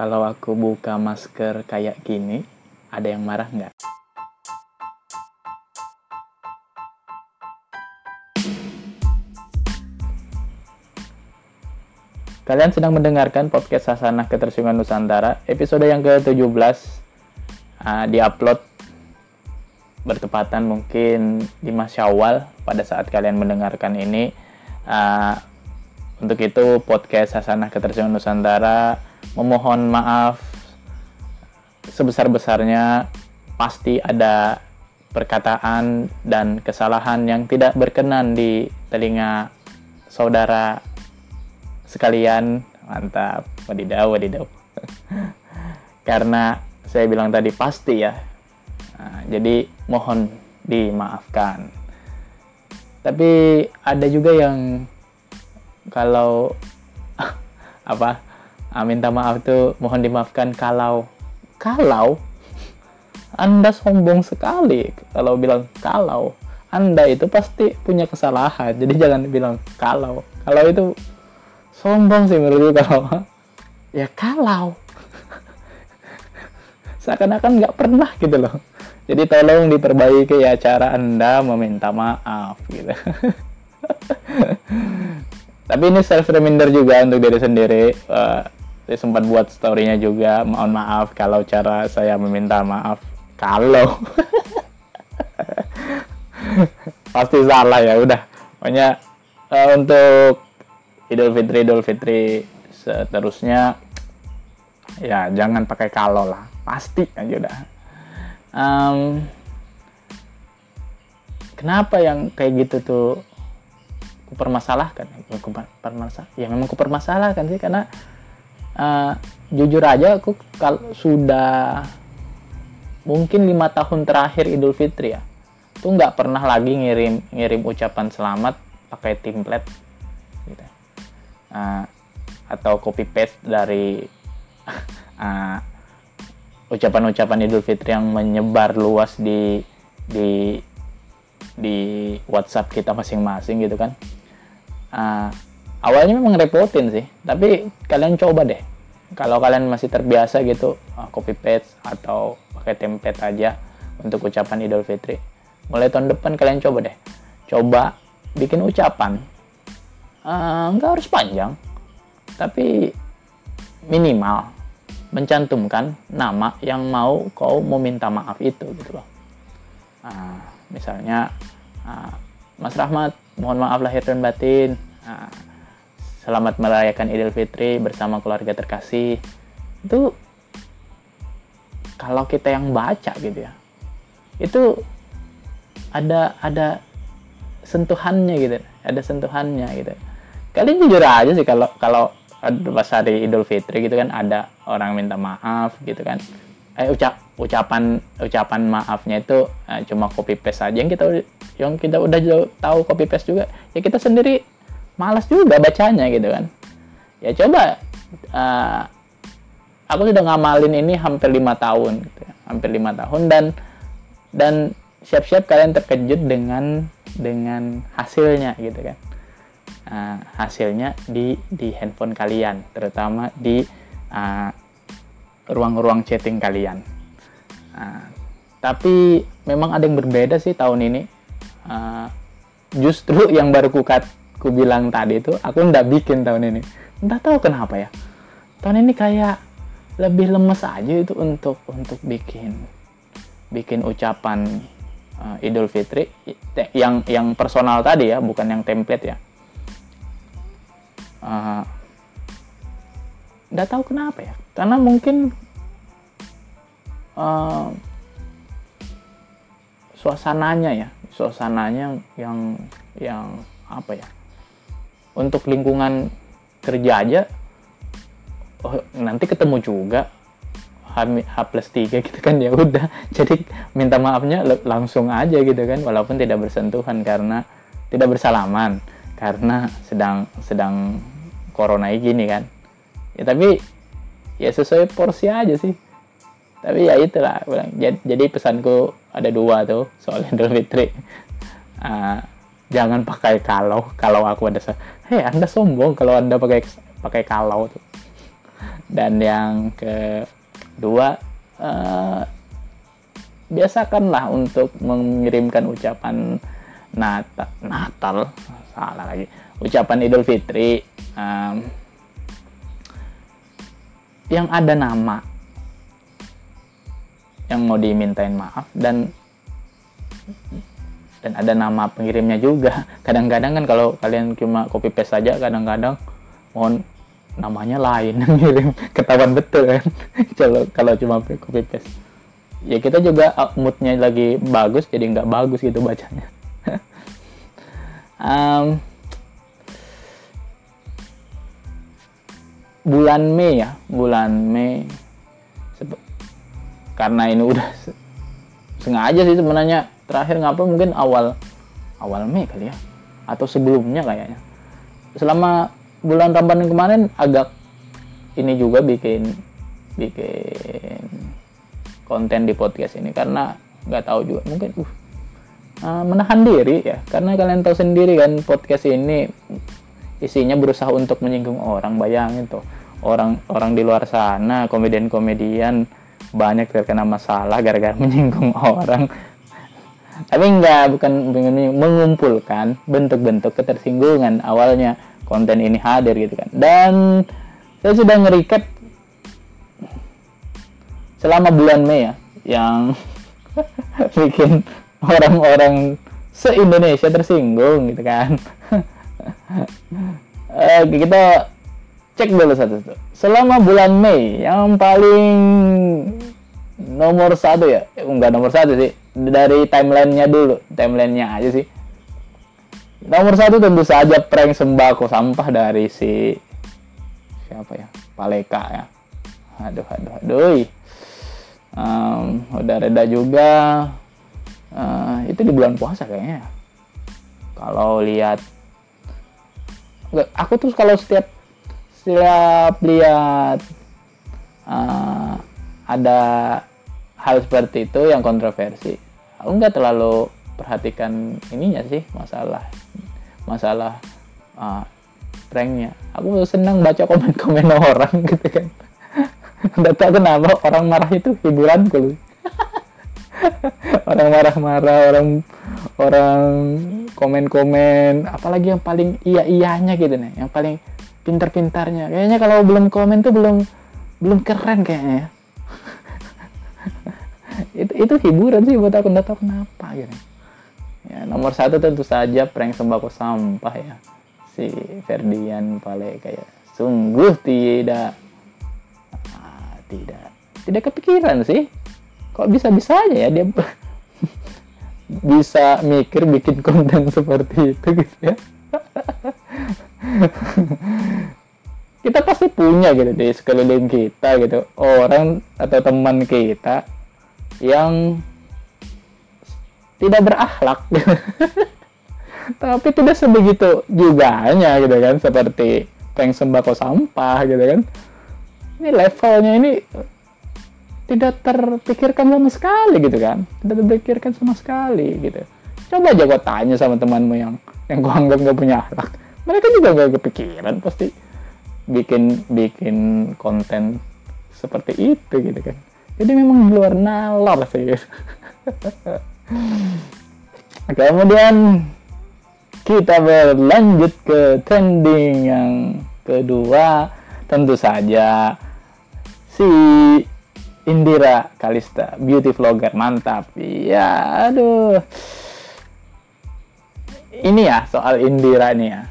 Kalau aku buka masker kayak gini, ada yang marah nggak? Kalian sedang mendengarkan podcast Sasanah Ketersinggungan Nusantara, episode yang ke-17 uh, diupload bertepatan mungkin di Syawal pada saat kalian mendengarkan ini. Uh, untuk itu podcast Sasanah Ketersinggungan Nusantara memohon maaf sebesar-besarnya pasti ada perkataan dan kesalahan yang tidak berkenan di telinga saudara sekalian. Mantap wadidaw wadidaw. Karena saya bilang tadi pasti ya. Nah, jadi mohon dimaafkan. Tapi ada juga yang kalau apa ah, minta maaf tuh mohon dimaafkan kalau kalau anda sombong sekali. Kalau bilang kalau anda itu pasti punya kesalahan. Jadi jangan bilang kalau. Kalau itu sombong sih menurut gue kalau ya kalau. Seakan-akan nggak pernah gitu loh. Jadi tolong diperbaiki ya cara anda meminta maaf gitu. Tapi ini self reminder juga untuk diri sendiri. Saya sempat buat storynya juga. Mohon maaf kalau cara saya meminta maaf. Kalau. Pasti salah ya udah. Pokoknya uh, untuk Idul Fitri Idul Fitri seterusnya ya jangan pakai kalau lah. Pasti aja udah. Um, kenapa yang kayak gitu tuh ku permasalahkan ya, ku permasalah ya memang ku permasalahkan sih karena uh, jujur aja aku kalau sudah mungkin lima tahun terakhir Idul Fitri ya tuh nggak pernah lagi ngirim ngirim ucapan selamat pakai template gitu uh, atau copy paste dari uh, ucapan-ucapan Idul Fitri yang menyebar luas di di di WhatsApp kita masing-masing gitu kan. Uh, awalnya memang repotin sih, tapi kalian coba deh. Kalau kalian masih terbiasa gitu uh, copy paste atau pakai template aja untuk ucapan Idul Fitri, mulai tahun depan kalian coba deh. Coba bikin ucapan uh, nggak harus panjang tapi minimal mencantumkan nama yang mau kau meminta maaf itu gitu loh uh, misalnya uh, Mas Rahmat mohon maaf lahir dan batin uh, selamat merayakan Idul Fitri bersama keluarga terkasih. Itu kalau kita yang baca gitu ya itu ada ada sentuhannya gitu ada sentuhannya gitu. Kalian jujur aja sih kalau kalau pas hari Idul Fitri gitu kan ada orang minta maaf gitu kan. Eh ucap ucapan ucapan maafnya itu eh, cuma copy paste aja. Yang kita yang kita udah tahu copy paste juga ya kita sendiri malas juga bacanya gitu kan ya coba uh, aku sudah ngamalin ini hampir lima tahun gitu ya. hampir lima tahun dan dan siap-siap kalian terkejut dengan dengan hasilnya gitu kan uh, hasilnya di di handphone kalian, terutama di ruang-ruang uh, chatting kalian. Uh, tapi memang ada yang berbeda sih tahun ini. Uh, justru yang baru ku, ku bilang tadi itu aku ndak bikin tahun ini. Entah tahu kenapa ya. Tahun ini kayak lebih lemes aja itu untuk untuk bikin bikin ucapan uh, Idul Fitri yang yang personal tadi ya, bukan yang template ya Eh, nggak uh, tahu kenapa ya karena mungkin uh, suasananya ya suasananya yang yang apa ya untuk lingkungan kerja aja oh, nanti ketemu juga. H, H plus 3 gitu kan ya udah. Jadi minta maafnya langsung aja gitu kan walaupun tidak bersentuhan karena tidak bersalaman karena sedang sedang corona gini kan. Ya tapi ya sesuai porsi aja sih. Tapi ya itulah jadi, pesanku ada dua tuh soal Idul Fitri. Uh, jangan pakai kalau kalau aku ada hei anda sombong kalau anda pakai pakai kalau tuh. Dan yang kedua uh, biasakanlah untuk mengirimkan ucapan Natal, Natal salah lagi ucapan Idul Fitri um, yang ada nama yang mau dimintain maaf dan dan ada nama pengirimnya juga. Kadang-kadang kan kalau kalian cuma copy paste saja kadang-kadang mohon namanya lain ngirim. Ketahuan betul kan? Kalau kalau cuma copy paste. Ya kita juga uh, moodnya lagi bagus jadi nggak bagus gitu bacanya. Um, bulan Mei ya bulan Mei. Karena ini udah sengaja sih sebenarnya terakhir ngapa? Mungkin awal awal Mei kali ya. Atau sebelumnya kayaknya. Selama bulan Ramadan kemarin agak ini juga bikin bikin konten di podcast ini. Karena nggak tahu juga. Mungkin uh, uh, menahan diri ya. Karena kalian tahu sendiri kan podcast ini isinya berusaha untuk menyinggung orang. Bayangin tuh orang orang di luar sana komedian-komedian banyak terkena masalah gara-gara menyinggung orang tapi enggak bukan mengumpulkan bentuk-bentuk ketersinggungan awalnya konten ini hadir gitu kan. Dan saya sudah ngerikat selama bulan Mei ya yang bikin orang-orang se-Indonesia tersinggung gitu kan. Uh, kita cek dulu satu-satu. Selama bulan Mei yang paling nomor satu ya eh, enggak nomor satu sih dari timelinenya dulu timelinenya aja sih. Nomor satu tentu saja prank sembako sampah dari si siapa ya? Paleka ya. Aduh aduh aduh um, udah reda juga. Uh, itu di bulan puasa kayaknya kalau lihat aku tuh kalau setiap setiap lihat uh, ada hal seperti itu yang kontroversi. Aku nggak terlalu perhatikan ininya sih masalah masalah uh, pranknya. Aku senang baca komen-komen orang gitu kan. Nggak tahu kenapa orang marah itu hiburan hiburanku orang marah-marah orang orang komen-komen apalagi yang paling iya iyanya gitu nih yang paling pintar-pintarnya. Kayaknya kalau belum komen tuh belum belum keren kayaknya ya itu itu hiburan sih buat aku nggak tahu kenapa gitu ya nomor satu tentu saja prank sembako sampah ya. Si Ferdian Pale kayak sungguh tidak. Ah, tidak. Tidak kepikiran sih. Kok bisa bisa aja ya dia bisa mikir bikin konten seperti itu gitu ya? Kita pasti punya gitu di sekeliling kita gitu. Orang atau teman kita yang tidak berakhlak. Tapi tidak sebegitu juga hanya gitu kan seperti prank sembako sampah gitu kan. Ini levelnya ini tidak terpikirkan sama sekali gitu kan. Tidak terpikirkan sama sekali gitu. Coba aja gue tanya sama temanmu yang yang gue anggap gak punya akhlak. Mereka juga gak kepikiran pasti bikin bikin konten seperti itu gitu kan jadi memang di luar nalar sih. Kemudian kita berlanjut ke trending yang kedua. Tentu saja si Indira Kalista beauty vlogger mantap. Ya aduh. Ini ya soal Indira nih ya.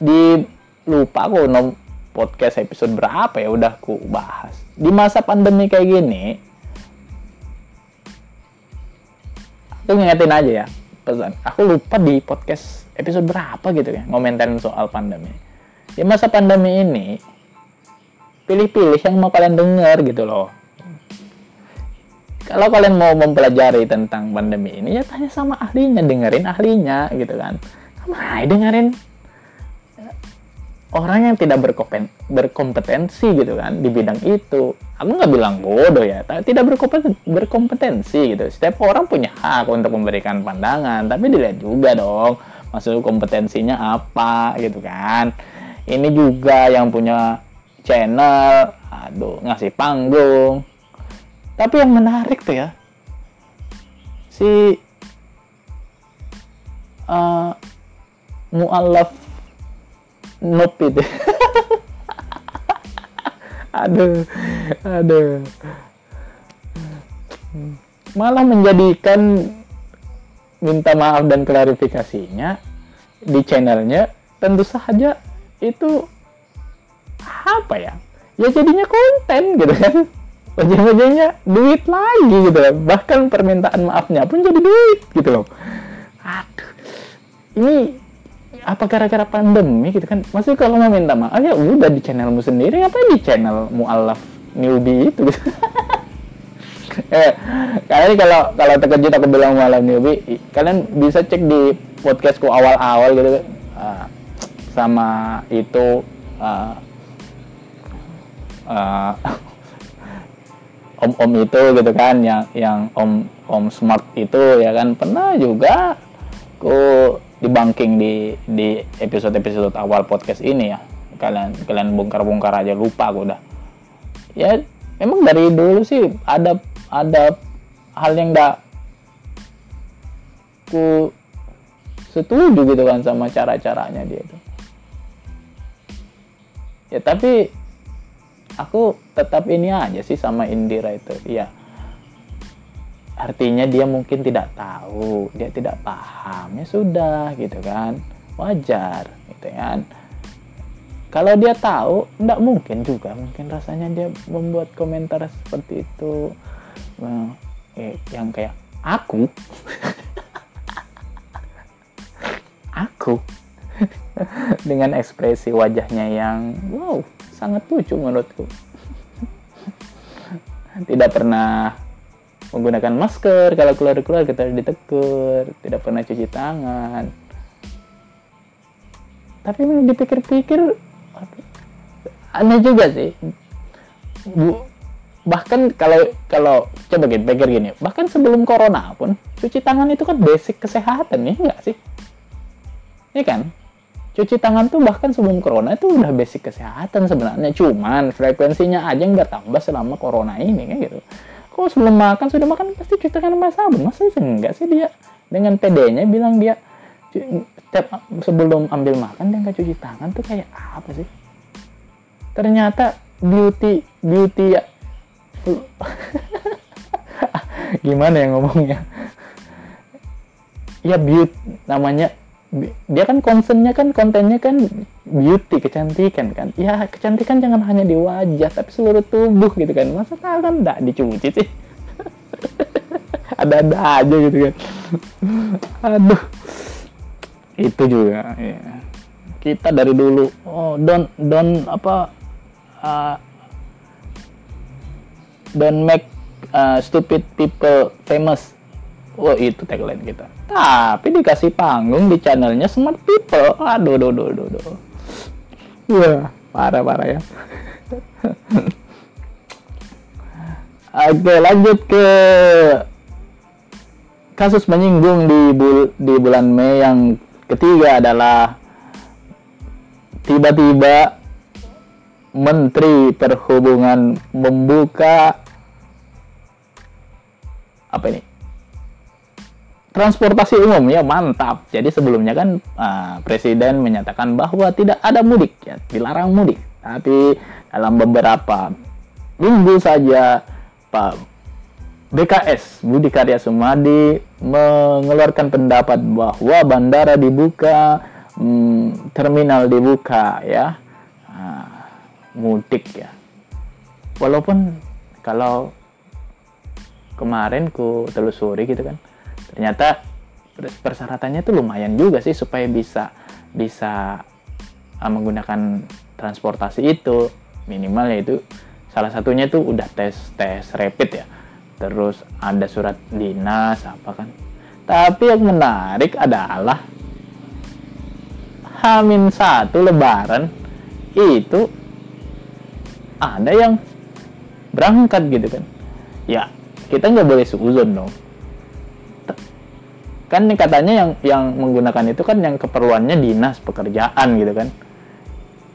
Di lupa aku podcast episode berapa ya udah ku bahas. Di masa pandemi kayak gini aku ngingetin aja ya pesan. Aku lupa di podcast episode berapa gitu ya ngomentarin soal pandemi. Di masa pandemi ini pilih-pilih yang mau kalian dengar gitu loh. Kalau kalian mau mempelajari tentang pandemi ini ya tanya sama ahlinya dengerin ahlinya gitu kan. Kamu dengerin orang yang tidak berkompetensi gitu kan di bidang itu. Aku nggak bilang bodoh ya tapi tidak berkompetensi gitu. Setiap orang punya hak untuk memberikan pandangan tapi dilihat juga dong maksud kompetensinya apa gitu kan. Ini juga yang punya channel aduh ngasih panggung. Tapi yang menarik tuh ya si uh, mualaf Nop itu. Aduh aduh. Malah menjadikan minta maaf dan klarifikasinya di channelnya tentu saja itu apa ya? Ya jadinya konten gitu kan. Ujung-ujungnya duit lagi gitu loh. Bahkan permintaan maafnya pun jadi duit gitu loh. Aduh. Ini apa gara-gara pandemi gitu kan masih kalau mau minta maaf ya udah di channelmu sendiri apa di channel mualaf newbie itu gitu. eh kalian kalau kalau terkejut aku bilang mualaf newbie kalian bisa cek di podcastku awal-awal gitu uh, sama itu uh, uh, om-om itu gitu kan yang yang om om smart itu ya kan pernah juga ku dibangking di di episode-episode awal podcast ini ya. Kalian kalian bongkar-bongkar aja lupa aku udah. Ya emang dari dulu sih ada ada hal yang enggak ku setuju gitu kan sama cara-caranya dia itu ya tapi aku tetap ini aja sih sama Indira itu ya artinya dia mungkin tidak tahu dia tidak paham. Ya sudah gitu kan. Wajar gitu kan. Kalau dia tahu tidak mungkin juga. Mungkin rasanya dia membuat komentar seperti itu. Nah, eh, yang kayak aku? Aku? Dengan ekspresi wajahnya yang wow sangat lucu menurutku. Tidak pernah menggunakan masker. Kalau keluar-keluar kita ditegur tidak pernah cuci tangan. Tapi dipikir-pikir aneh juga sih. Bu, bahkan kalau kalau coba gini pikir gini bahkan sebelum corona pun cuci tangan itu kan basic kesehatan ya enggak sih? Iya kan? Cuci tangan tuh bahkan sebelum corona itu udah basic kesehatan sebenarnya. Cuman frekuensinya aja yang bertambah selama corona ini kayak gitu kok sebelum makan sudah makan? Pasti cuci tangan sama sabun masa sih enggak sih? Dia dengan PD-nya bilang dia setiap sebelum ambil makan dia nggak cuci tangan tuh kayak apa sih? Ternyata beauty beauty ya. Gimana ya ngomongnya? Ya beauty namanya dia kan concernnya kan kontennya kan beauty kecantikan kan. Ya kecantikan jangan hanya di wajah tapi seluruh tubuh gitu kan. Masa tangan enggak dicuci sih? Ada-ada aja gitu kan. Aduh. Itu juga ya. kita dari dulu. Oh don don apa uh, don't make uh, stupid people famous. Oh itu tagline kita tapi dikasih panggung di channelnya Smart People. Aduh, aduh, aduh, aduh, aduh. Wah, parah, parah ya. Oke, lanjut ke kasus menyinggung di bul di bulan Mei yang ketiga adalah tiba-tiba Menteri Perhubungan membuka apa ini transportasi umum ya mantap. Jadi sebelumnya kan uh, presiden menyatakan bahwa tidak ada mudik ya, dilarang mudik. Tapi dalam beberapa minggu saja Pak BKS Budi Karya Sumadi mengeluarkan pendapat bahwa bandara dibuka, hmm, terminal dibuka ya. uh, mudik ya. Walaupun kalau kemarin ku telusuri gitu kan ternyata persyaratannya itu lumayan juga sih supaya bisa bisa uh, menggunakan transportasi itu. Minimal yaitu salah satunya itu udah tes tes rapid ya. Terus ada surat dinas apa kan. Tapi yang menarik adalah Hamin satu lebaran itu ada yang berangkat gitu kan. Ya kita nggak boleh seuzon dong kan katanya yang yang menggunakan itu kan yang keperluannya dinas pekerjaan gitu kan.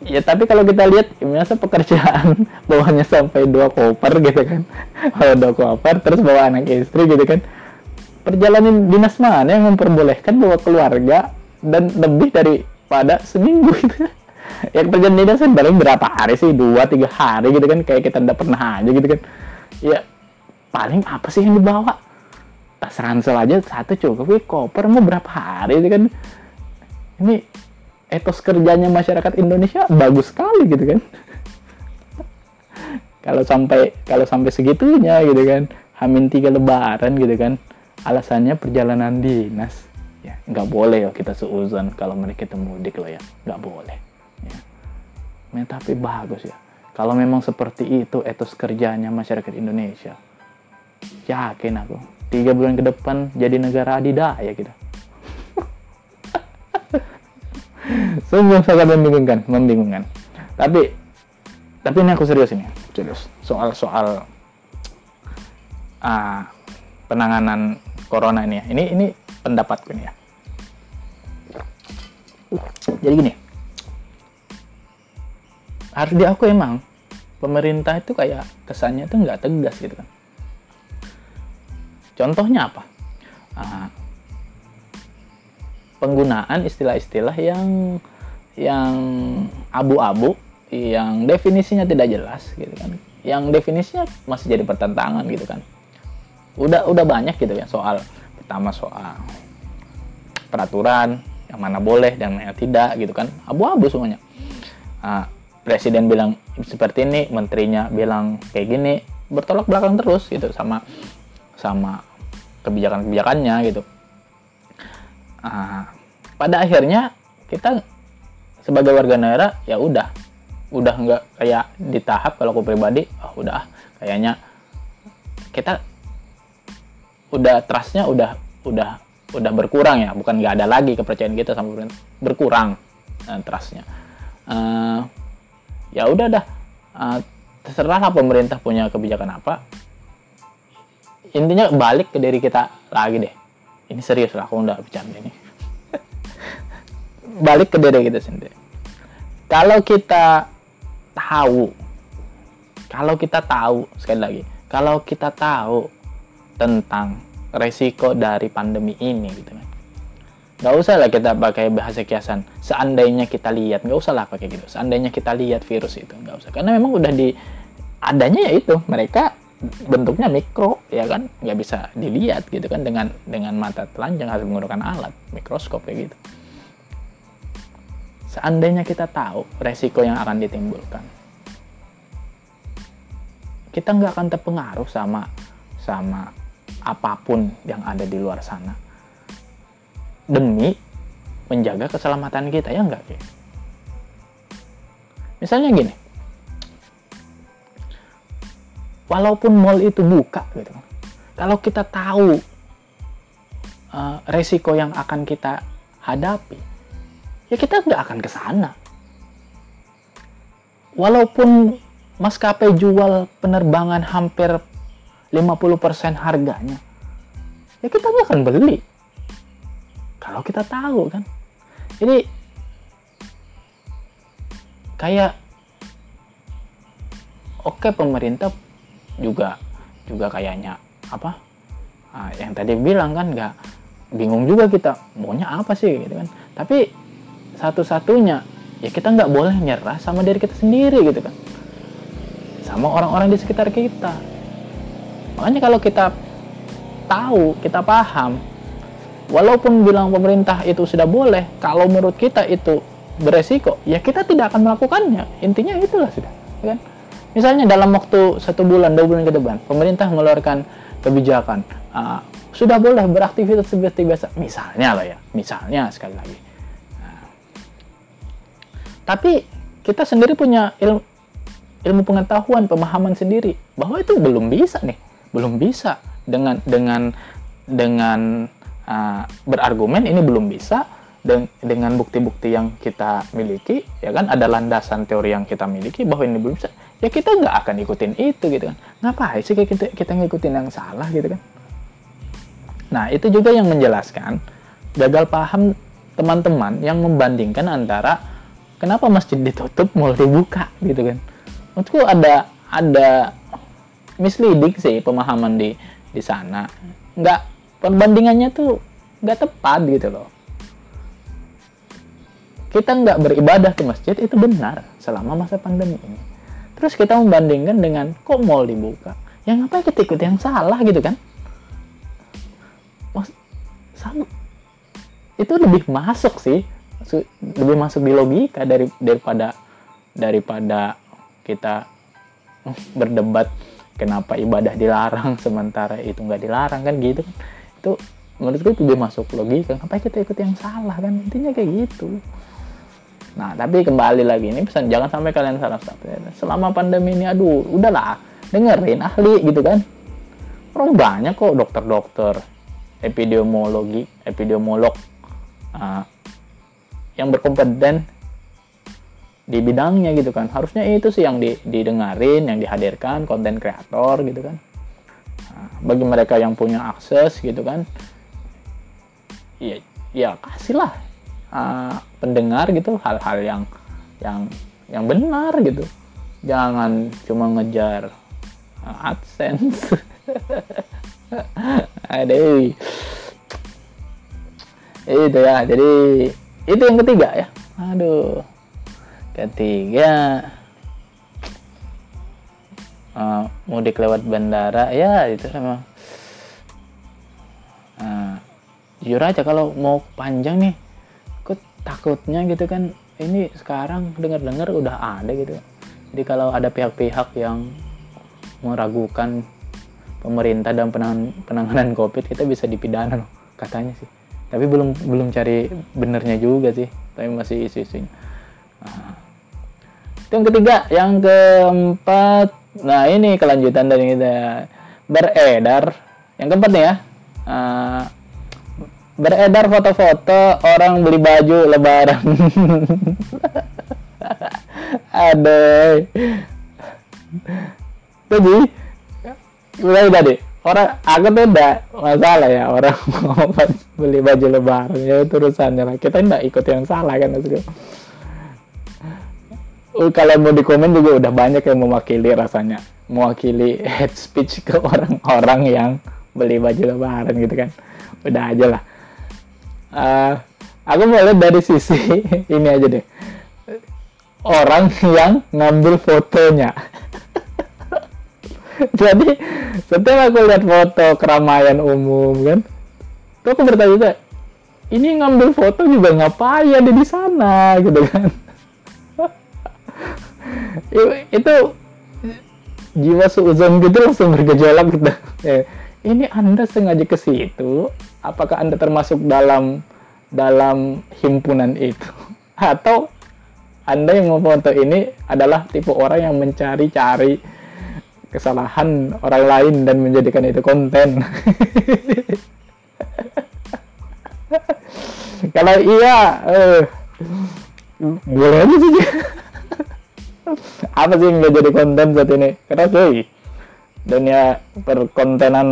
Ya tapi kalau kita lihat biasa pekerjaan bawahnya sampai dua koper gitu kan. Kalau dua koper terus bawa anak istri gitu kan. Perjalanan dinas mana yang memperbolehkan bawa keluarga dan lebih daripada seminggu gitu? Yang perjalanan dinas kan paling berapa hari sih? Dua tiga hari gitu kan. Kayak kita udah pernah aja gitu kan. Ya paling apa sih yang dibawa tas ransel aja satu cukup koper mau berapa hari gitu kan? Ini etos kerjanya masyarakat Indonesia bagus sekali gitu kan. Kalau sampai kalau sampai segitunya gitu kan. Hamin tiga lebaran gitu kan. Alasannya perjalanan dinas. Ya nggak boleh ya kita seuzon kalau mereka itu mudik loh ya. Nggak boleh. Ya. Men, tapi bagus ya. Kalau memang seperti itu etos kerjanya masyarakat Indonesia yakin aku tiga bulan ke depan jadi negara adidaya kita Sungguh sangat membingungkan, membingungkan. Tapi tapi ini aku serius ini, serius. Soal soal uh, penanganan corona ini ya. Ini ini pendapatku nih ya. Jadi gini, harus diakui emang pemerintah itu kayak kesannya itu nggak tegas gitu kan. Contohnya apa? Uh, penggunaan istilah-istilah yang yang abu-abu yang definisinya tidak jelas gitu kan. Yang definisinya masih jadi pertentangan gitu kan. Udah udah banyak gitu ya soal. Pertama soal peraturan yang mana boleh dan mana tidak gitu kan. Abu-abu semuanya. Nah, presiden bilang seperti ini menterinya bilang kayak gini bertolak belakang terus gitu sama sama kebijakan-kebijakannya gitu. Uh, pada akhirnya kita sebagai warga negara ya udah udah nggak kayak di tahap kalau aku pribadi oh udah kayaknya kita udah trustnya udah udah udah berkurang ya bukan nggak ada lagi kepercayaan kita sama pemerintah berkurang uh, trustnya. Uh, ya udah dah uh, terserah pemerintah punya kebijakan apa intinya balik ke diri kita lagi deh. Ini serius lah aku nggak bercanda ini. Balik ke diri kita sendiri. Kalau kita tahu kalau kita tahu sekali lagi kalau kita tahu tentang resiko dari pandemi ini gitu kan. Nggak usah lah kita pakai bahasa kiasan seandainya kita lihat nggak usah lah pakai gitu. Seandainya kita lihat virus itu nggak usah. Karena memang udah di adanya ya itu mereka bentuknya mikro ya kan? Nggak bisa dilihat gitu kan dengan dengan mata telanjang harus menggunakan alat mikroskop kayak gitu. Seandainya kita tahu resiko yang akan ditimbulkan kita nggak akan terpengaruh sama sama apa pun yang ada di luar sana. Demi menjaga keselamatan kita ya enggak ya misalnya gini walaupun mall itu buka gitu. Kalau kita tahu uh, resiko yang akan kita hadapi ya kita nggak akan ke sana. Walaupun maskapai jual penerbangan hampir 50% harganya ya kita nggak akan beli. Kalau kita tahu kan. Jadi kayak oke okay, pemerintah juga juga kayaknya apa nah, yang tadi bilang kan nggak bingung juga kita maunya apa sih gitu kan. Tapi satu-satunya ya kita nggak boleh nyerah sama diri kita sendiri gitu kan. Sama orang-orang di sekitar kita. Makanya kalau kita tahu kita paham walaupun bilang pemerintah itu sudah boleh kalau menurut kita itu beresiko ya kita tidak akan melakukannya. Intinya itulah sudah ya kan Misalnya dalam waktu satu bulan, dua bulan ke depan, pemerintah mengeluarkan kebijakan uh, sudah boleh beraktivitas seperti biasa. Misalnya loh ya, misalnya sekali lagi. Nah, tapi kita sendiri punya ilmu, ilmu pengetahuan, pemahaman sendiri bahwa itu belum bisa nih, belum bisa dengan dengan dengan uh, berargumen ini belum bisa dan dengan bukti-bukti yang kita miliki ya kan ada landasan teori yang kita miliki bahwa ini belum bisa ya kita nggak akan ikutin itu gitu kan. Ngapain sih kita kita ngikutin yang salah gitu kan? Nah itu juga yang menjelaskan gagal paham teman-teman yang membandingkan antara kenapa masjid ditutup mau dibuka gitu kan. Menurutku ada ada misleading sih pemahaman di di sana. Nggak perbandingannya tuh nggak tepat gitu loh. Kita nggak beribadah ke masjid itu benar selama masa pandemi ini terus kita membandingkan dengan kok mall dibuka? Yang apa kita ikut yang salah gitu kan? Mas, sama. Itu lebih masuk sih. Lebih masuk di logika dari daripada daripada kita berdebat kenapa ibadah dilarang sementara itu nggak dilarang kan gitu kan? Itu menurutku itu lebih masuk logika. Kenapa kita ikut yang salah kan? Intinya kayak gitu nah tapi kembali lagi ini pesan jangan sampai kalian salah selama pandemi ini aduh udahlah dengerin ahli gitu kan? Orang banyak kok dokter-dokter epidemiologi epidemiolog uh, yang berkompeten di bidangnya gitu kan? Harusnya itu sih yang di, didengarin yang dihadirkan konten kreator gitu kan? Nah, bagi mereka yang punya akses gitu kan? Ya ya kasihlah uh, pendengar gitu hal-hal yang yang yang benar gitu. Jangan cuma ngejar uh, adsense. Ada itu ya jadi itu yang ketiga ya. Aduh ketiga. Uh, mudik lewat bandara ya itu memang. Uh, jujur aja kalau mau panjang nih takutnya gitu kan ini sekarang dengar-dengar udah ada gitu. Jadi kalau ada pihak-pihak yang meragukan pemerintah dan penanganan, penanganan covid kita bisa dipidana loh katanya sih. Tapi belum belum cari benernya juga sih tapi masih isu-isunya. Nah, yang ketiga yang keempat nah ini kelanjutan dari kita. Beredar. Yang keempat nih ya uh, beredar foto-foto orang beli baju lebaran. Ada jadi mulai tadi orang aku tuh enggak masalah ya orang mau beli baju lebaran. Ya itu urusannya lah. Kita enggak ikut yang salah kan maksudnya uh, kalau mau di komen juga udah banyak yang mewakili rasanya. Mewakili head speech ke orang-orang yang beli baju lebaran gitu kan. Udah aja lah uh, aku mulai dari sisi ini aja deh. Orang yang ngambil fotonya. Jadi setelah aku lihat foto keramaian umum kan tuh aku bertanya juga ini ngambil foto juga ngapain? Ada di sana gitu kan. Itu jiwa seuzon gitu langsung bergejolak gitu. Eh, ini Anda sengaja ke situ? Apakah Anda termasuk dalam dalam himpunan itu? Atau Anda yang memfoto ini adalah tipe orang yang mencari-cari kesalahan orang lain dan menjadikan itu konten? Kalau iya, eh, boleh aja sih apa sih yang jadi konten saat ini karena cuy dunia perkontenan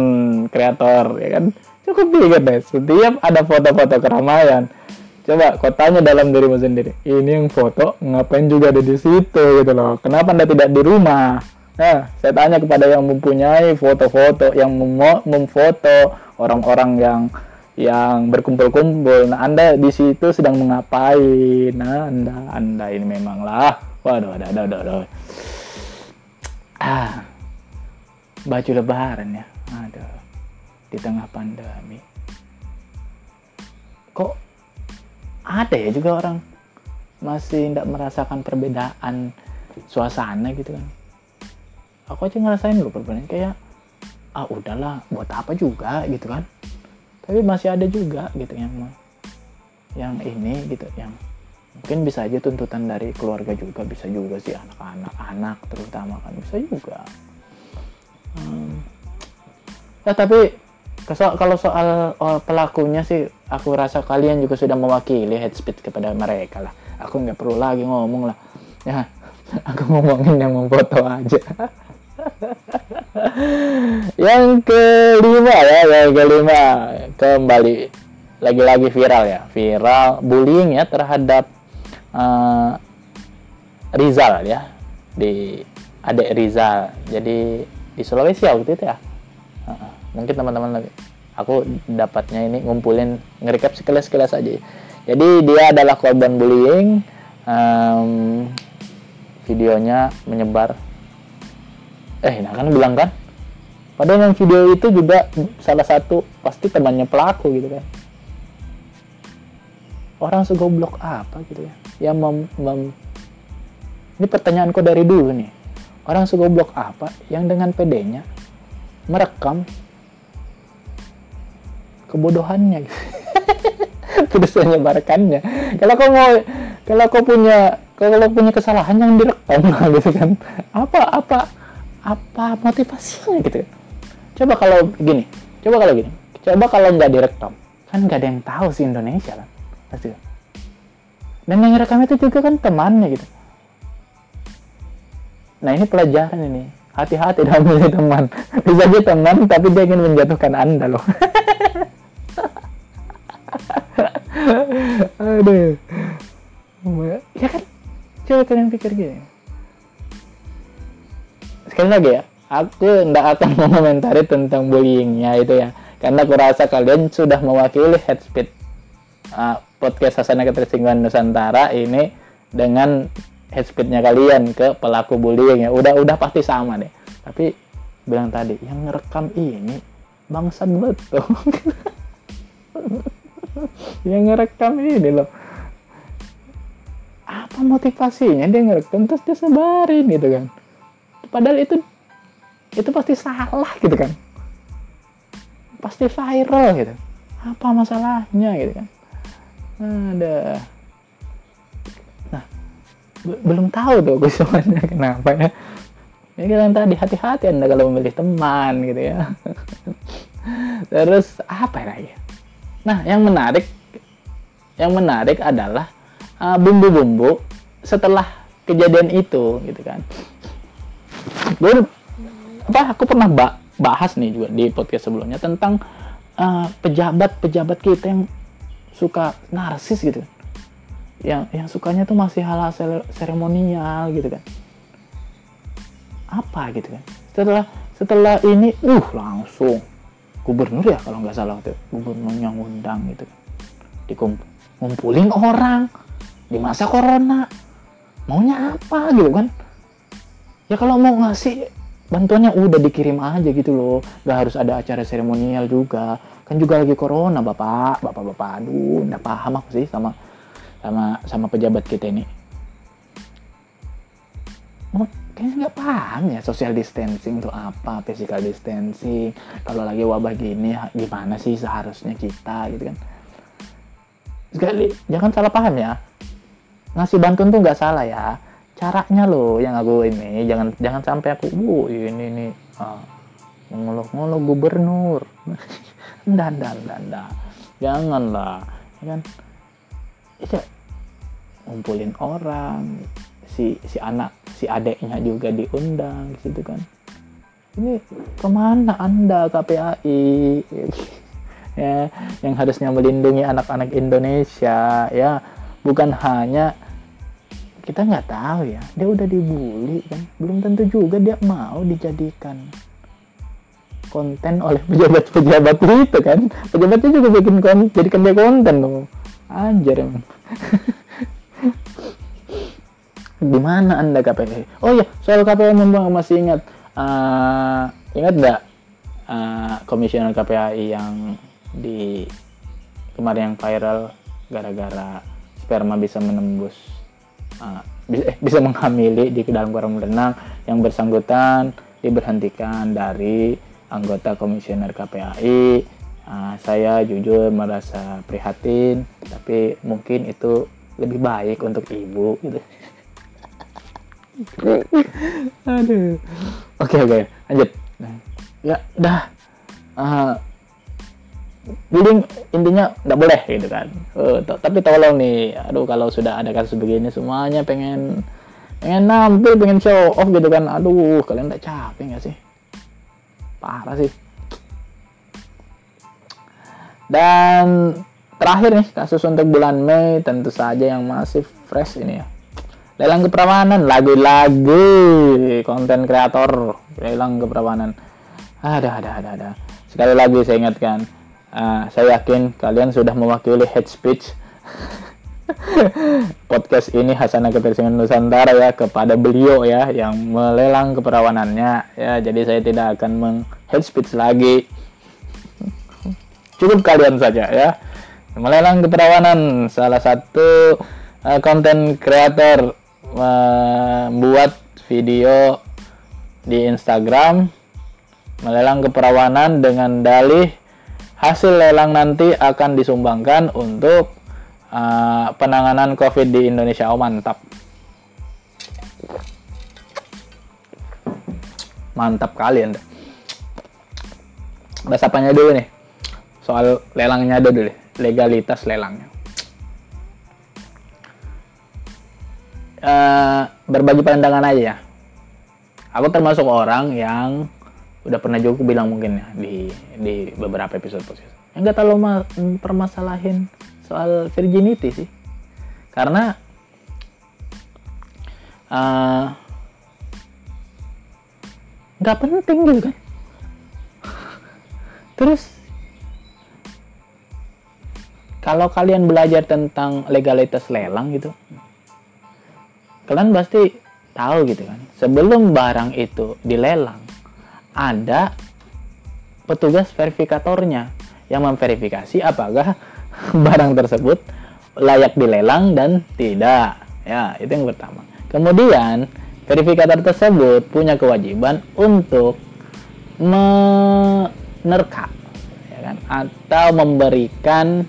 kreator ya kan? Cukup bingung deh setiap ada foto-foto keramaian. Coba kau tanya dalam dirimu sendiri ini yang foto ngapain juga ada di situ? Gitu loh. Kenapa anda tidak di rumah? Nah saya tanya kepada yang mempunyai foto-foto yang mem memfoto orang-orang yang yang berkumpul-kumpul. Nah anda di situ sedang mengapain? Nah anda anda ini memanglah. Waduh, ada, ada, ada, ada. Ah, baju lebaran ya. Aduh, di tengah pandemi. Kok ada ya juga orang masih tidak merasakan perbedaan suasana gitu kan. Aku aja ngerasain loh perbedaan kayak ah udahlah buat apa juga gitu kan. Tapi masih ada juga gitu yang yang ini gitu yang mungkin bisa aja tuntutan dari keluarga juga bisa juga sih anak-anak anak terutama kan bisa juga hmm. ya tapi kalau soal oh, pelakunya sih aku rasa kalian juga sudah mewakili head speed kepada mereka lah. Aku nggak perlu lagi ngomong lah. Ya aku ngomongin yang memfoto aja. Yang kelima ya yang kelima. Kembali lagi-lagi viral ya. Viral bullying ya terhadap uh, Rizal ya. Di adik Rizal. Jadi di Sulawesi waktu itu ya? Mungkin teman-teman lagi. Aku dapatnya ini ngumpulin ngerekap sekilas-sekilas aja. Jadi dia adalah korban bullying um, videonya menyebar. Eh nah kan bilang kan? Padahal yang video itu juga salah satu pasti temannya pelaku gitu kan. Orang segoblok apa gitu ya? Yang mem, mem ini pertanyaanku dari dulu nih orang segoblok apa yang dengan pedenya merekam kebodohannya? Gitu. terus kalau kau mau kalau kau punya kalau punya kesalahan yang direkam lah gitu kan. Apa apa apa motivasinya gitu? Coba kalau gini coba kalau gini. Coba kalau nggak direkam. Kan nggak ada yang tahu sih Indonesia kan? Pasti. Dan yang rekam itu juga kan temannya gitu nah ini pelajaran ini. Hati-hati dalam memilih teman. Bisa aja teman tapi dia ingin menjatuhkan anda loh. Aduh. Ya kan? Coba kalian pikir gini. Sekali lagi ya aku tidak akan mengomentari tentang bullyingnya itu ya. Karena aku rasa kalian sudah mewakili head speed uh, podcast Sasana Ketersinggungan Nusantara ini dengan headspeednya kalian ke pelaku bullying ya. Udah udah pasti sama deh. Tapi bilang tadi yang ngerekam ini bangsat betul yang ngerekam ini loh. Apa motivasinya dia ngerekam? Terus dia sebarin gitu kan. Padahal itu itu pasti salah gitu kan. Pasti viral gitu. Apa masalahnya gitu kan? Ada belum tahu tuh kesusahannya kenapa ya. Ini kan tadi hati-hati anda kalau memilih teman gitu ya. Terus apa lagi nah yang menarik yang menarik adalah uh, bumbu-bumbu uh, setelah kejadian itu gitu kan. Gue apa aku pernah bahas nih juga di podcast sebelumnya tentang uh, pejabat-pejabat uh, kita yang suka narsis gitu yang yang sukanya tuh masih hal-hal seremonial gitu kan. Apa gitu kan? Setelah setelah ini uh langsung. Gubernur ya kalau nggak salah tuh gubernur yang undang gitu kan. Dikumpulin orang. Di masa corona. Maunya apa gitu kan? Ya kalau mau ngasih bantuannya udah dikirim aja gitu loh. Nggak harus ada acara seremonial juga. Kan juga lagi corona bapak. Bapak bapak aduh nggak paham aku sih sama sama sama pejabat kita ini. Oh, kayaknya nggak paham ya social distancing itu apa physical distancing. Kalau lagi wabah gini gimana sih seharusnya kita gitu kan? Sekali jangan salah paham ya. Ngasih bantuan tuh nggak salah ya. Caranya loh yang aku ini jangan jangan sampai aku bu ini nih uh, ngolok-ngolok gubernur. Ndak ndak ndak janganlah ya kan itu ngumpulin orang si si anak si adeknya juga diundang gitu kan. Ini ke mana anda KPAI ya yang harusnya melindungi anak-anak Indonesia ya. Bukan hanya kita nggak tahu ya dia udah dibully kan. Belum tentu juga dia mau dijadikan konten oleh pejabat-pejabat itu kan. Pejabatnya juga bikin konten jadikan dia konten dong anjir emang. Di mana anda KPI oh ya soal KPI memang masih ingat. Uh, ingat nggak uh, komisioner KPI yang di kemarin yang viral gara-gara sperma bisa menembus uh, bisa menghamili di dalam kolam renang yang bersangkutan diberhentikan dari anggota komisioner KPAI uh, saya jujur merasa prihatin tapi mungkin itu lebih baik untuk ibu gitu. Aduh. Oke okay, oke okay. lanjut ya udah uh, jadi intinya nggak boleh gitu kan. Uh, tapi tolong nih aduh kalau sudah ada kasus begini semuanya pengen pengen nampil pengen show off gitu kan. Aduh kalian nggak capek nggak sih? Parah sih dan terakhir nih kasus untuk bulan Mei tentu saja yang masih fresh ini ya. Lelang keperawanan lagi-lagi konten kreator lelang keperawanan ada ada ada ada. Sekali lagi saya ingatkan uh, saya yakin kalian sudah mewakili head speech. Podcast ini Hasanah Ketersingan Nusantara ya kepada beliau ya yang melelang keperawanannya ya jadi saya tidak akan meng head speech lagi cukup kalian saja ya melelang keperawanan salah satu uh, konten kreator membuat video di Instagram melelang keperawanan dengan dalih hasil lelang nanti akan disumbangkan untuk uh, penanganan COVID di Indonesia. Oh mantap, mantap kalian. Apanya dulu nih? Soal lelangnya dulu deh, legalitas lelangnya. Uh, berbagi pandangan aja ya. Aku termasuk orang yang udah pernah juga bilang mungkin ya di di beberapa episode podcast. Yang nggak terlalu permasalahin soal virginity sih karena eh, nggak uh, penting gitu kan terus kalau kalian belajar tentang legalitas lelang gitu kalian pasti tahu gitu kan sebelum barang itu dilelang ada petugas verifikatornya yang memverifikasi apakah barang tersebut layak dilelang dan tidak. Ya, itu yang pertama. Kemudian, verifikator tersebut punya kewajiban untuk menerka ya kan atau memberikan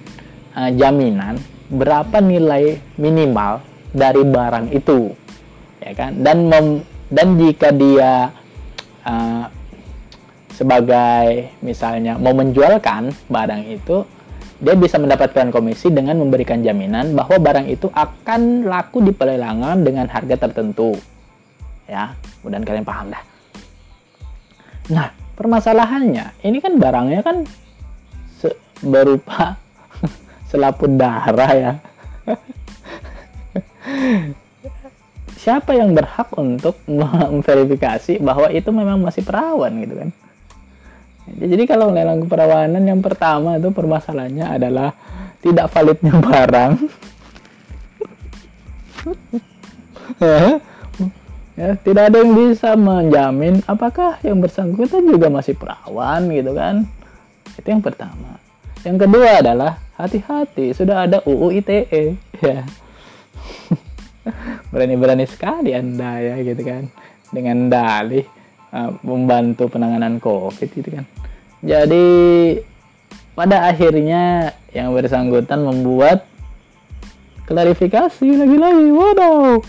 uh, jaminan berapa nilai minimal dari barang itu. Ya kan? Dan mem, dan jika dia uh, sebagai misalnya mau menjualkan barang itu dia bisa mendapatkan komisi dengan memberikan jaminan bahwa barang itu akan laku di pelelangan dengan harga tertentu. Ya, mudah kalian paham dah. Nah, permasalahannya, ini kan barangnya kan berupa selaput darah ya. Siapa yang berhak untuk memverifikasi bahwa itu memang masih perawan gitu kan? Jadi kalau lelang keperawanan yang pertama itu permasalahannya adalah tidak validnya barang. ya, tidak ada yang bisa menjamin apakah yang bersangkutan juga masih perawan gitu kan. Itu yang pertama. Yang kedua adalah hati-hati, sudah ada UU ITE ya. Berani-berani sekali Anda ya gitu kan dengan dalih uh, membantu penanganan COVID gitu kan. Jadi pada akhirnya yang bersangkutan membuat klarifikasi lagi-lagi. Waduh.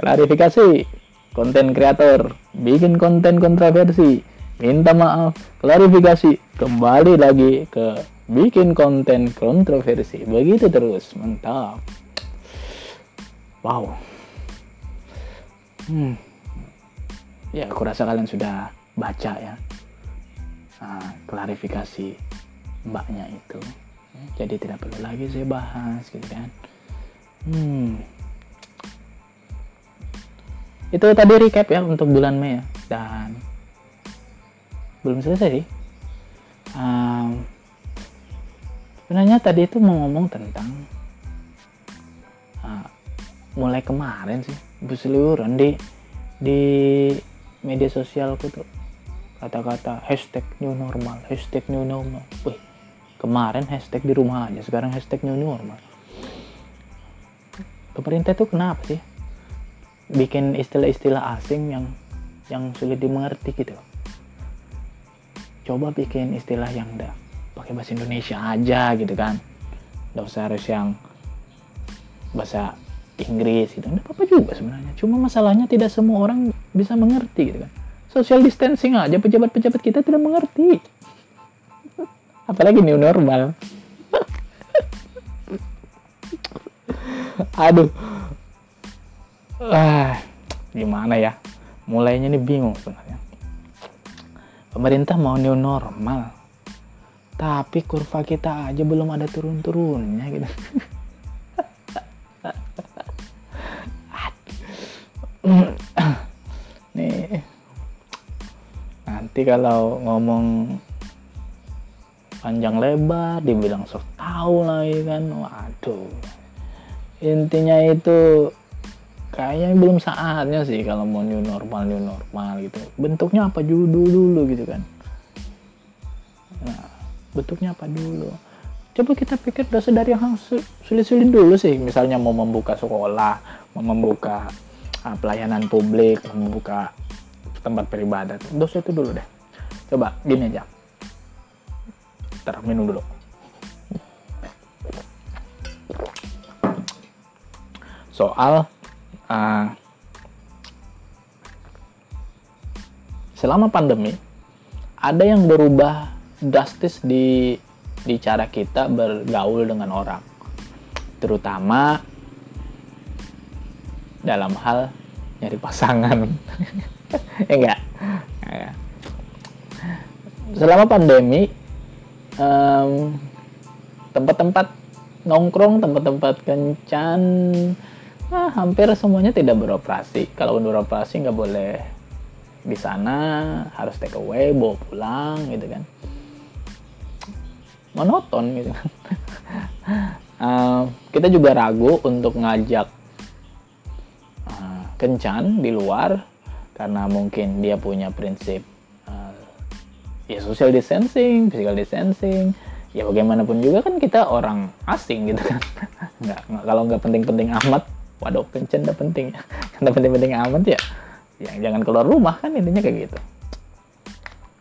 Klarifikasi konten kreator bikin konten kontroversi minta maaf klarifikasi kembali lagi ke bikin konten kontroversi. Begitu terus mantap. Wow. Hmm. Ya aku rasa kalian sudah baca ya uh, klarifikasi mbaknya itu. Jadi tidak perlu lagi saya bahas gitu kan. Hmm. Itu tadi recap ya untuk bulan Mei ya. Dan belum selesai sih. Um, sebenarnya tadi itu mau ngomong tentang uh, mulai kemarin sih berseluruhan di di media sosialku tuh. Kata-kata hashtag new normal hashtag new normal. Wih kemarin hashtag di rumah aja sekarang hashtag new normal. Pemerintah itu kenapa sih bikin istilah-istilah asing yang yang sulit dimengerti gitu coba bikin istilah yang udah pakai bahasa Indonesia aja gitu kan. Nggak usah harus yang bahasa Inggris gitu. Nggak apa-apa juga sebenarnya. Cuma masalahnya tidak semua orang bisa mengerti gitu kan. Social distancing aja pejabat-pejabat kita tidak mengerti. Apalagi new normal. Aduh. Ah gimana ya? Mulainya ini bingung sebenarnya Pemerintah mau new normal, tapi kurva kita aja belum ada turun-turunnya gitu. Nih, nanti kalau ngomong panjang lebar, dibilang sok tahu lagi kan, waduh. Intinya itu kayaknya belum saatnya sih kalau mau new normal new normal gitu. Bentuknya apa dulu dulu gitu kan? Nah bentuknya apa dulu? Coba kita pikir dasar dari yang sulit-sulit dulu sih. Misalnya mau membuka sekolah mau membuka uh, pelayanan publik membuka tempat peribadatan. Dosa itu dulu deh. Coba gini aja. Ntar minum dulu. Soal uh, selama pandemi ada yang berubah drastis di di cara kita bergaul dengan orang, terutama dalam hal nyari pasangan. ya enggak? Selama pandemi tempat tempat-tempat nongkrong, tempat-tempat kencan, nah, hampir semuanya tidak beroperasi. Kalau beroperasi nggak boleh di sana, harus take away, bawa pulang gitu kan. Monoton gitu uh, kita juga ragu untuk ngajak uh, kencan di luar karena mungkin dia punya prinsip ya social distancing, physical distancing, ya bagaimanapun juga kan kita orang asing gitu kan. nggak, nggak kalau nggak penting-penting amat, waduh kencen dah penting, karena penting-penting amat ya, yang jangan keluar rumah kan intinya kayak gitu.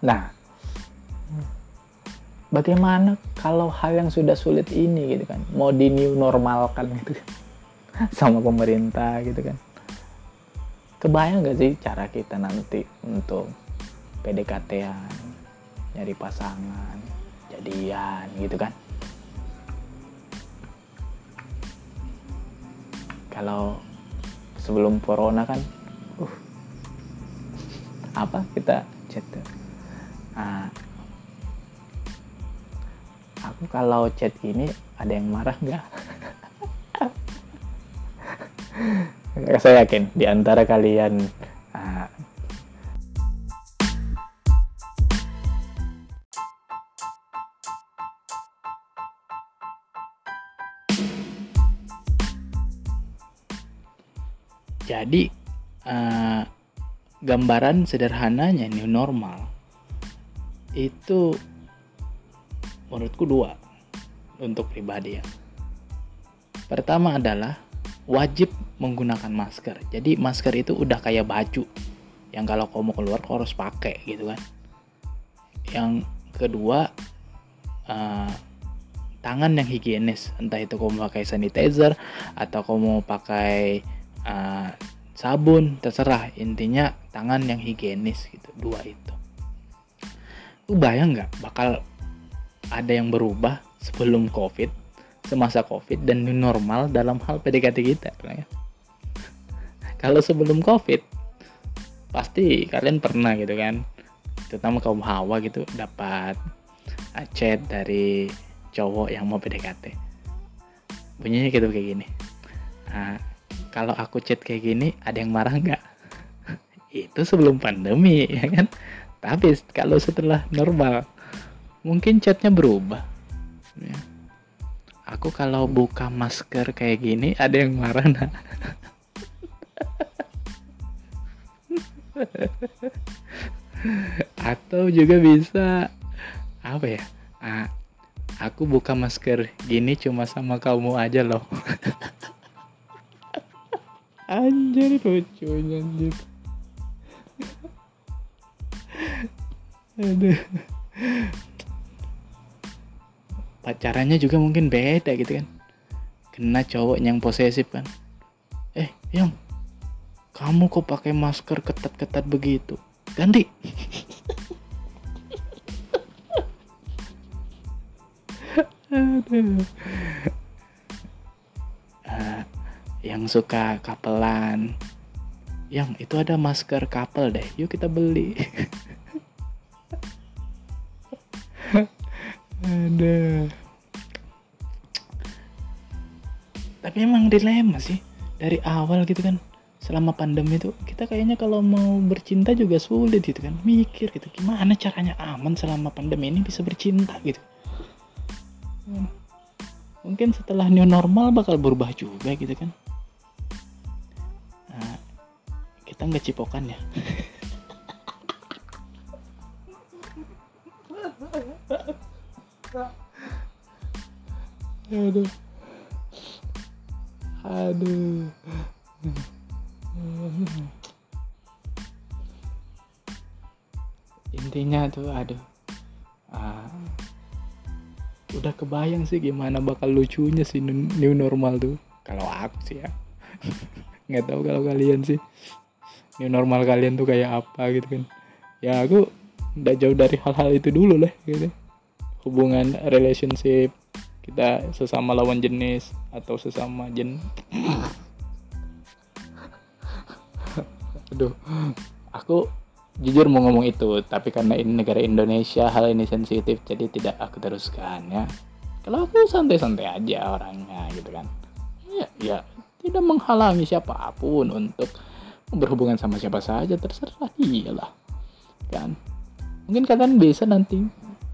Nah, bagaimana kalau hal yang sudah sulit ini gitu kan, mau di new normalkan gitu kan, sama pemerintah gitu kan. Kebayang gak sih cara kita nanti untuk PDKT-an, nyari pasangan jadian gitu kan kalau sebelum corona kan uh apa kita chat nah, aku kalau chat ini ada yang marah nggak? Saya yakin di antara kalian Jadi uh, gambaran sederhananya new normal itu menurutku dua untuk pribadi ya. Pertama adalah wajib menggunakan masker. Jadi masker itu udah kayak baju yang kalau kamu keluar kau harus pakai gitu kan. Yang kedua uh, tangan yang higienis, entah itu kamu pakai sanitizer atau kamu pakai uh, sabun terserah. Intinya tangan yang higienis gitu dua itu. Lu bayang nggak bakal ada yang berubah sebelum covid semasa covid dan new normal dalam hal PDKT kita ya? Kalau sebelum covid pasti kalian pernah gitu kan terutama kaum hawa gitu dapat chat dari cowok yang mau PDKT bunyinya gitu kayak gini. Nah, kalau aku chat kayak gini ada yang marah nggak? Itu sebelum pandemi ya kan? Tapi kalau setelah normal mungkin chatnya berubah ya. aku kalau buka masker kayak gini ada yang marah nah atau juga bisa apa ya? Ah, aku buka masker gini cuma sama kamu aja loh anjir lucunya anjir. Aduh. Pacarannya juga mungkin beda gitu kan. Kena cowok yang posesif kan. Eh yang kamu kok pakai masker ketat-ketat begitu? Ganti. Aduh yang suka kapelan. Yang itu ada masker couple deh yuk kita beli. Ada. Tapi emang dilema sih dari awal gitu kan selama pandemi itu kita kayaknya kalau mau bercinta juga sulit gitu kan mikir gitu gimana caranya aman selama pandemi ini bisa bercinta gitu. Hmm. mungkin setelah new normal bakal berubah juga gitu kan kita nggak cipokan ya? Aduh. Aduh. Intinya tuh aduh. Ah, udah kebayang sih gimana bakal lucunya sih new normal tuh. Kalau aku sih ya. Nggak tahu kalau kalian sih new normal kalian tuh kayak apa gitu kan. Ya aku udah jauh dari hal-hal itu dulu lah gitu. Hubungan relationship kita sesama lawan jenis atau sesama jen aduh aku jujur mau ngomong itu tapi karena ini negara Indonesia hal ini sensitif jadi tidak aku teruskan ya. Kalau aku santai-santai aja orangnya gitu kan. Ya ya tidak menghalangi siapa pun untuk berhubungan sama siapa saja terserah. Iyalah. Kan? Mungkin kalian bisa nanti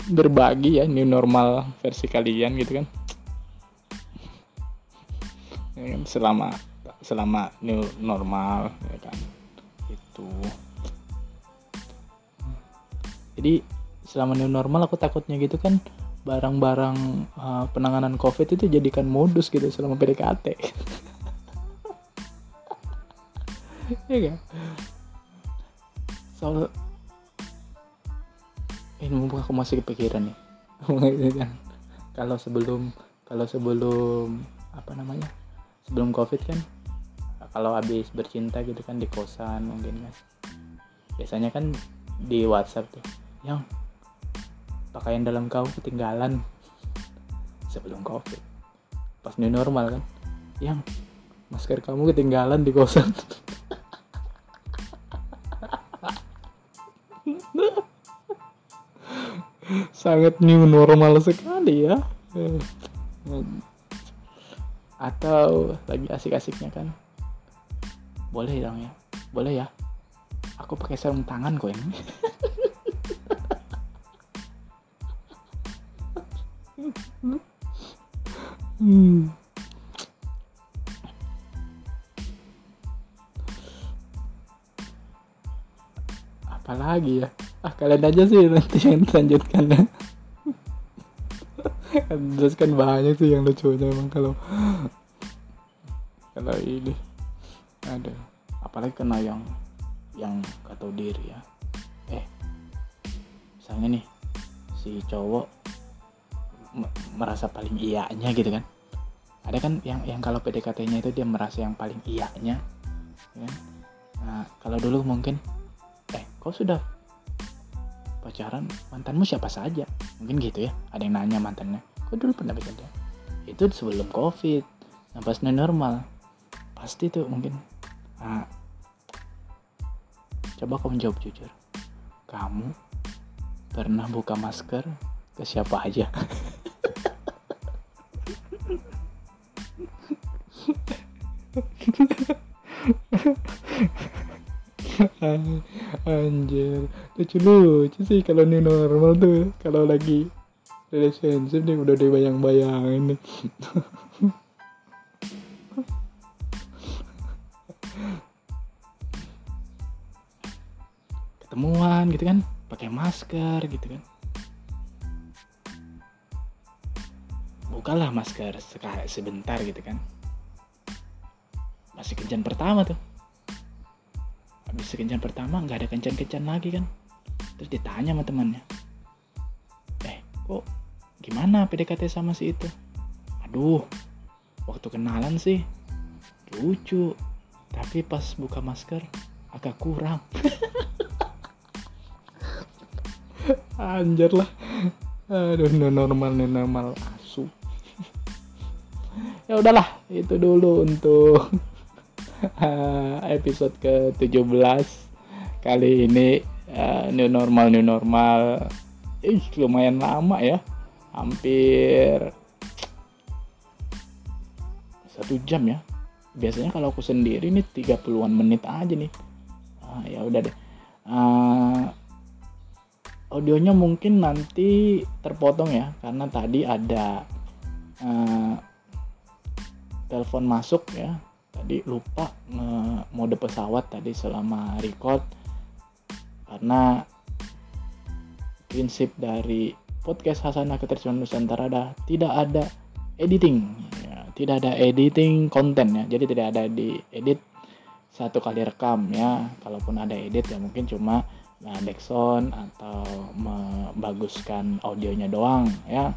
berbagi ya new normal versi kalian gitu kan. Selama selama new normal ya kan? Itu. Jadi selama new normal aku takutnya gitu kan barang-barang uh, penanganan covid itu jadikan modus gitu selama PDKT ya kan? So ini mumpung aku masih kepikiran nih. Kalau sebelum kalau sebelum apa namanya? Sebelum covid kan kalau habis bercinta gitu kan di kosan mungkin kan. Biasanya kan di WhatsApp tuh yang pakaian dalam kau ketinggalan sebelum covid. Pas new normal kan yang masker kamu ketinggalan di kosan sangat new normal sekali ya. Atau lagi asik-asiknya kan? Boleh dong ya. Boleh ya. Aku pakai sarung tangan kok ini. Hmm. Apalagi ya? Ah kalian aja sih nanti yang lanjutkan ya. Terus kan banyak sih yang lucunya emang kalau kalau ini. Ada. Apalagi kena yang yang tahu diri ya. Eh misalnya nih si cowok merasa paling iyanya gitu kan. Ada kan yang yang kalau PDKT-nya itu dia merasa yang paling iyanya ya kan? nah kalau dulu mungkin kau sudah pacaran mantanmu siapa saja? Mungkin gitu ya ada yang nanya mantannya. Kok dulu pernah bekerja? Itu sebelum covid nah pas normal. Pasti tuh mungkin nah, coba kamu jawab jujur. Kamu pernah buka masker ke siapa aja anjir lucu lucu sih kalau ini normal tuh kalau lagi relationship nih udah dibayang-bayangin nih. Ketemuan gitu kan pakai masker gitu kan. Bukalah masker sebentar gitu kan. Masih kencan pertama tuh habis kencan pertama nggak ada kencan-kencan lagi kan? Terus ditanya sama temannya. Eh kok gimana PDKT sama si itu? Aduh waktu kenalan sih lucu. Tapi pas buka masker agak kurang. Anjir lah. Aduh normal normal. Asu. Ya udahlah itu dulu untuk episode ke-17 kali ini uh, new normal new normal. Ih lumayan lama ya. Hampir satu jam ya. Biasanya kalau aku sendiri nih 30-an menit aja nih. Ah, ya udah deh. Uh, audionya mungkin nanti terpotong ya karena tadi ada uh, telepon masuk ya tadi lupa mode pesawat tadi selama record. Karena prinsip dari podcast Hasanah Ketersian Nusantara ada tidak ada editing. Ya, tidak ada editing konten ya. Jadi tidak ada di edit satu kali rekam ya. Kalaupun ada edit ya mungkin cuma nah, backsound atau membaguskan audionya doang ya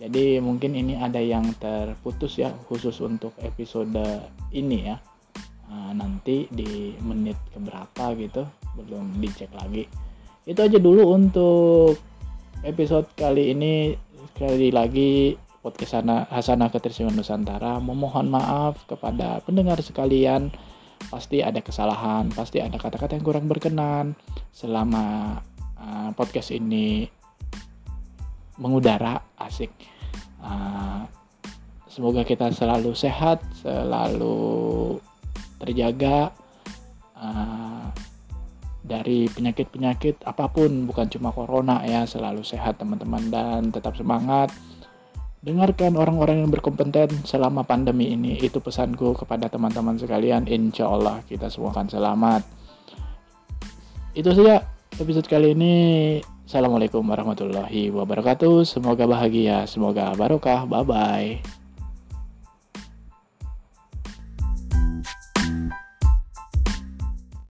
jadi mungkin ini ada yang terputus ya khusus untuk episode ini ya. Nah, nanti di menit keberapa gitu belum dicek lagi. Itu aja dulu untuk episode kali ini. Sekali lagi podcast Hasanah Ketersiman Nusantara memohon maaf kepada pendengar sekalian. Pasti ada kesalahan pasti ada kata-kata yang kurang berkenan selama uh, podcast ini mengudara asik. Uh, semoga kita selalu sehat selalu terjaga uh, dari penyakit-penyakit apa pun bukan cuma corona ya selalu sehat teman-teman dan tetap semangat. Dengarkan orang-orang yang berkompeten selama pandemi ini itu pesanku kepada teman-teman sekalian insya Allah kita semua akan selamat. Itu saja episode kali ini Assalamualaikum warahmatullahi wabarakatuh. Semoga bahagia semoga barokah. Bye bye